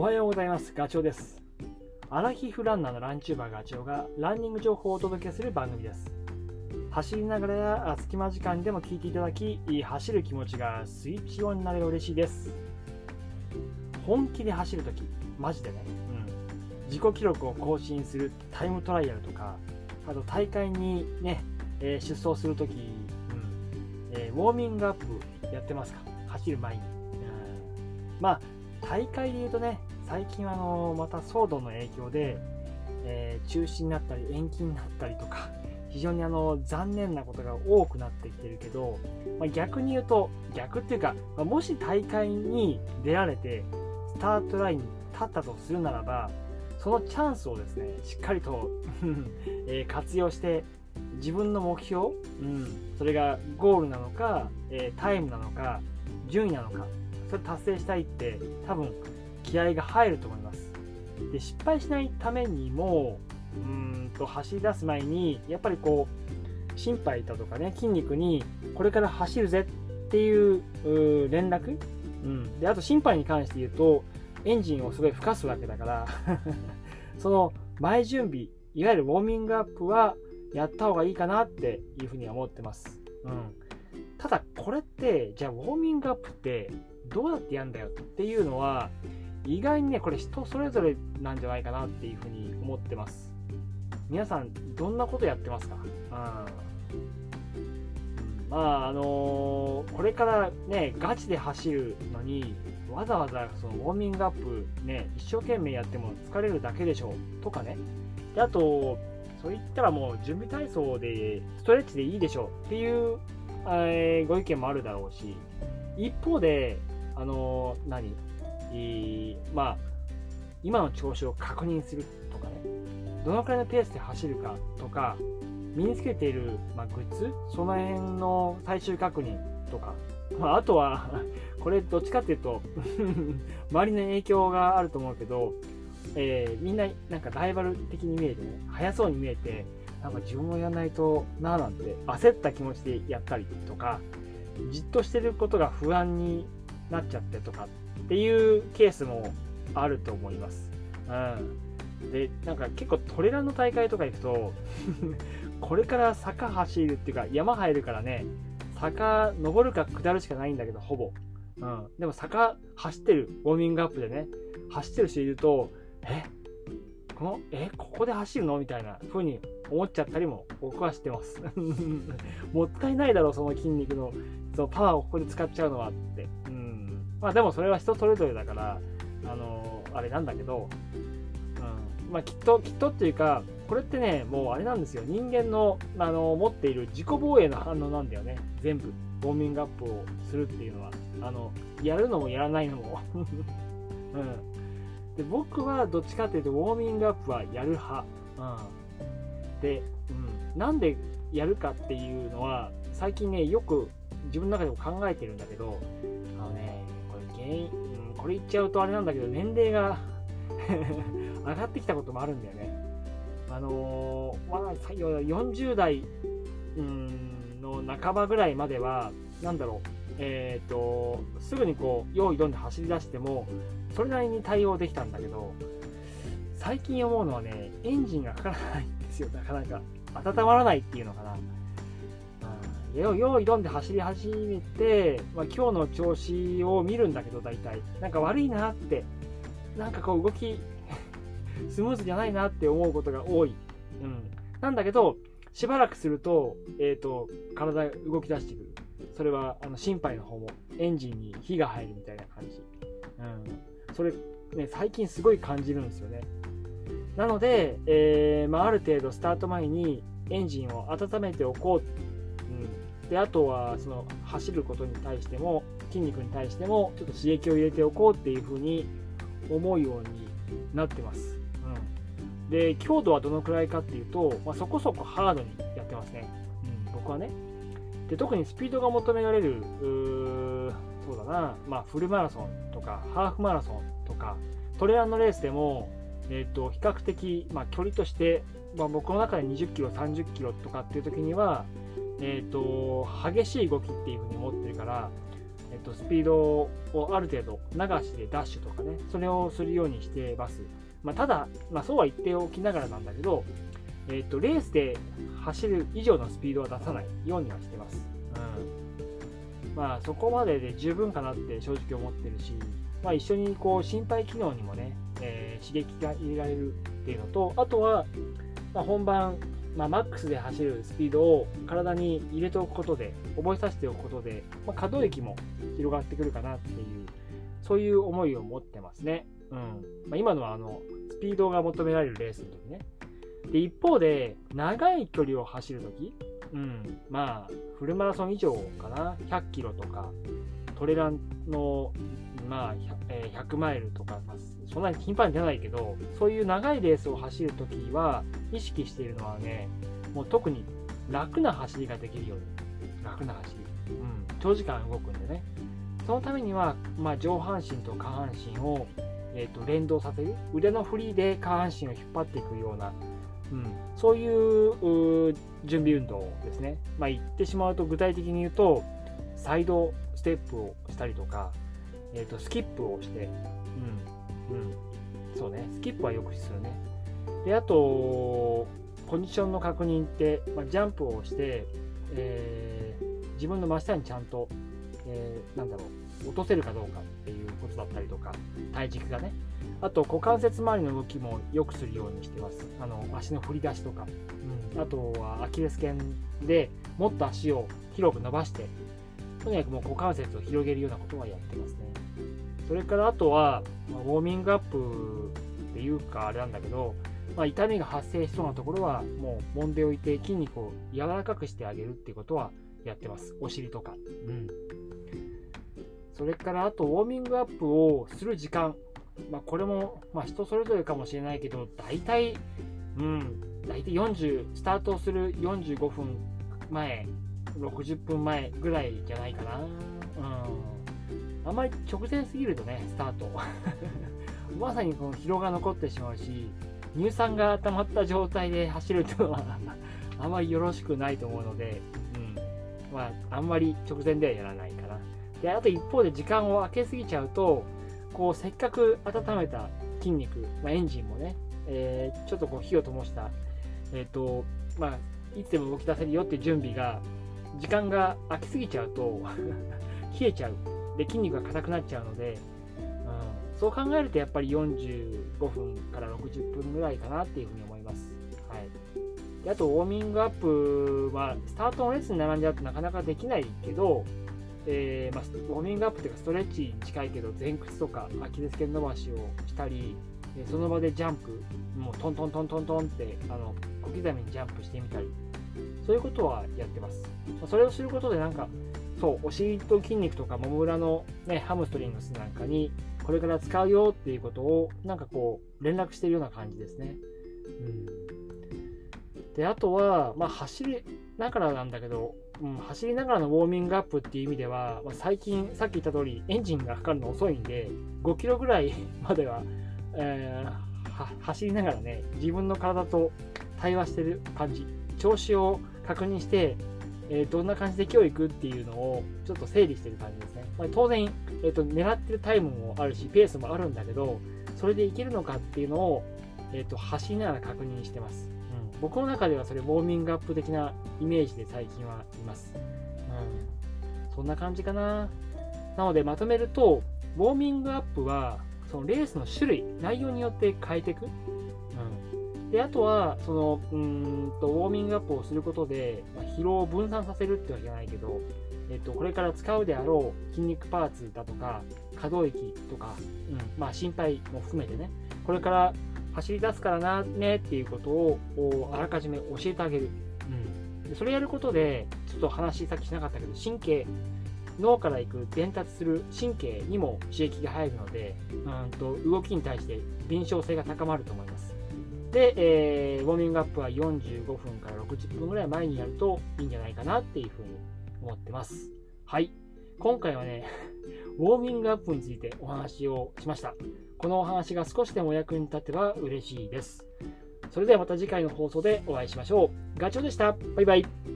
おはようございます。ガチョウです。アラヒフランナーのランチューバーガチョウがランニング情報をお届けする番組です。走りながらや隙間時間でも聞いていただき走る気持ちがスイッチオンになれば嬉しいです。本気で走るときマジでね、うん、自己記録を更新するタイムトライアルとかあと大会にね、えー、出走するとき、うん。えー、ウォーミングアップやってますか？走る前に、うん、まあ大会でいうとね最近はあのまた騒動の影響で、えー、中止になったり延期になったりとか 非常にあの残念なことが多くなってきてるけど、まあ、逆に言うと逆っていうか、まあ、もし大会に出られてスタートラインに立ったとするならばそのチャンスをですねしっかりとえ活用して自分の目標、うん、それがゴールなのか、えー、タイムなのか順位なのかそれ達成したいって多分気合が入ると思います。で失敗しないためにもうんと走り出す前にやっぱりこう心肺だとかね筋肉にこれから走るぜっていう連絡、うん、であと心肺に関して言うとエンジンをすごい吹かすわけだから その前準備いわゆるウォーミングアップはやった方がいいかなっていうふうには思ってます、うん、ただこれってじゃあウォーミングアップってどうやってやるんだよっていうのは意外にねこれ人それぞれなんじゃないかなっていうふうに思ってます。皆さんどんなことやってますか、うん、まああのー、これからねガチで走るのにわざわざそのウォーミングアップね一生懸命やっても疲れるだけでしょう。とかね。であとそういったらもう準備体操でストレッチでいいでしょう。っていう、え、ご意見もあるだろうし。一方であの、何？まあ、今の調子を確認するとかね、どのくらいのペースで走るかとか、身につけている、まあ、グッズ、その辺の最終確認とか、まあ、あとは これどっちかっていうと 周りの影響があると思うけど、えー、みんななんかライバル的に見えてね、速そうに見えて、なんか自分もやらないとなぁなんて焦った気持ちでやったりとか、じっとしてることが不安になっちゃってとかっていうケースもあると思います。うん、でなんか結構トレランの大会とか行くと これから坂走るっていうか山入るからね坂登るか下るしかないんだけどほぼ、うん、でも坂走ってるウォーミングアップでね走ってる人いるとえ？このえ？ここで走るの？みたいな風に思っちゃったりも僕はしてます。もったいないだろうその筋肉のそのパワーをここで使っちゃうのはって、うん、まあでもそれは人それぞれだからあのあれなんだけど、うん、まあきっときっとっていうかこれってねもうあれなんですよ。人間のあの持っている自己防衛の反応なんだよね。全部。ウォーミングアップをするっていうのは。あのやるのもやらないのも。うん。で僕はどっちかっていうとウォーミングアップはやる派、うん、で、うん、なんでやるかっていうのは最近ねよく自分の中でも考えてるんだけど原因、うん、これ言っちゃうとあれなんだけど年齢が 上がってきたこともあるんだよね。あのー、まあ、40代、うん、の半ばぐらいまではなんだろうえーと、すぐにこう用意どんで走り出してもそれなりに対応できたんだけど最近思うのはねエンジンがかからないんですよ。なかなか温まらないっていうのかな、うん、用意どんで走り始めて、まあ、今日の調子を見るんだけど大体。なんか悪いなって。なんかこう動き スムーズじゃないなって思うことが多い、うん、なんだけどしばらくすると,、えーと、体動き出してくる。それはあの心肺の方もエンジンに火が入るみたいな感じ、うん、それね最近すごい感じるんですよね。なので、えー、まあ、ある程度スタート前にエンジンを温めておこう、うん、であとはその走ることに対しても筋肉に対してもちょっと刺激を入れておこうっていうふうに思うようになってます、うん、で強度はどのくらいかっていうと、まあ、そこそこハードにやってますね、うん、僕はね。で特にスピードが求められるそうだな、まあ、フルマラソンとかハーフマラソンとかトレランのレースでも、えーと、比較的、まあ、距離として、まあ、僕の中で20キロ30キロとかっていう時には、えーと、激しい動きっていうふうに思ってるからえっと、スピードをある程度流しでダッシュとかね、それをするようにしてます。まあ、ただ、まあ、そうは言っておきながらなんだけど、えっと、レースで走る以上のスピードは出さないようにはしてます。うん、まあ、そこまでで十分かなって正直思ってるし、まあ、一緒にこう心肺機能にもね、えー、刺激が入れられるっていうのと、あとは、まあ、本番まあ、マックスで走るスピードを体に入れておくことで覚えさせておくことで、まあ、可動域も広がってくるかなっていうそういう思いを持ってますね、うん。まあ、今のはあのスピードが求められるレースの時ね。で一方で長い距離を走る時、うん、まあフルマラソン以上かな。100キロとか。トレランの、まあ 100, 100マイルとか、まあ、そんなに頻繁に出ないけどそういう長いレースを走るときは意識しているのはねもう特に楽な走りができるように。楽な走り、うん、長時間動くんでね。そのためには、まあ、上半身と下半身を、えーと、連動させる。腕の振りで下半身を引っ張っていくような、うん、そういう準備運動ですね、まあ、言ってしまうと具体的に言うとサイドステップをしたりとか、えーと、とスキップをして、うん、うん、そうね、スキップはよくするね。で、あと、コンディションの確認って、まあ、ジャンプをして、えー、自分の真下にちゃんと、えー、なんだろう、落とせるかどうかっていうことだったりとか、体軸がね。あと、股関節周りの動きもよくするようにしてます。あの、足の振り出しとか。うん、あとは、アキレス腱でもっと足を広く伸ばして、とにかくもう股関節を広げるようなことはやってますね。それからあとは、まあ、ウォーミングアップっていうかあれなんだけど、まあ、痛みが発生しそうなところはもう揉んでおいて筋肉を柔らかくしてあげるっていうことはやってます。お尻とか。うん。それからあとウォーミングアップをする時間。まあ、これも、まあ、人それぞれかもしれないけど、大体、うん、大体40、スタートする45分前、60分前ぐらいじゃないかな。うん。あまり直前すぎるとね、スタート。まさにこの疲労が残ってしまうし、乳酸が溜まった状態で走るというのは あまりよろしくないと思うので、うん。まあ、あんまり直前ではやらないかな。で、あと一方で時間を空けすぎちゃうと、こう、せっかく温めた筋肉、まあ、エンジンもね、えー、ちょっとこう火を灯した、えっ、ー、と、まあ、いつでも動き出せるよっていう準備が、時間が空きすぎちゃうと 冷えちゃうで筋肉が硬くなっちゃうので、うん、そう考えるとやっぱり45分から60分ぐらいかなっていうふうに思います。はい、であとウォーミングアップはスタートの列に並んじゃうとなかなかできないけど、えー、まあ、ウォーミングアップというかストレッチに近いけど前屈とかアキレス腱伸ばしをしたりその場でジャンプもうトントントントントンってあの小刻みにジャンプしてみたりそういうことはやってます。それをすることでなんかそうお尻と筋肉とかもも裏の、ね、ハムストリングスなんかにこれから使うよっていうことをなんかこう連絡してるような感じですね。うん、であとは、まあ、走りながらなんだけど、うん、走りながらのウォーミングアップっていう意味では、まあ、最近さっき言った通りエンジンがかかるの遅いんで5キロぐらいまでは、えー、走りながらね自分の体と対話してる感じ。調子を確認してえー、どんな感じで今日行くっていうのをちょっと整理してる感じですね。まあ、当然、えーと、狙ってるタイムもあるし、ペースもあるんだけど、それでいけるのかっていうのを、えーと、走りながら確認してます、うん。僕の中ではそれウォーミングアップ的なイメージで最近はいます。うん、そんな感じかな。なのでまとめると、ウォーミングアップはそのレースの種類、内容によって変えていく。であとはそのうんとウォーミングアップをすることで、まあ、疲労を分散させるってわけじゃないけど、えっと、これから使うであろう筋肉パーツだとか可動域とか、うんまあ、心配も含めてねこれから走り出すからなねっていうことをあらかじめ教えてあげる、うん、それやることでちょっと話さっきしなかったけど神経脳から行く伝達する神経にも刺激が入るのでうんと動きに対して敏捷性が高まると思います。で、えー、ウォーミングアップは45分から60分ぐらい前にやるといいんじゃないかなっていうふうに思ってます。はい。今回はね、ウォーミングアップについてお話をしました。このお話が少しでもお役に立てば嬉しいです。それではまた次回の放送でお会いしましょう。ガチョウでした。バイバイ。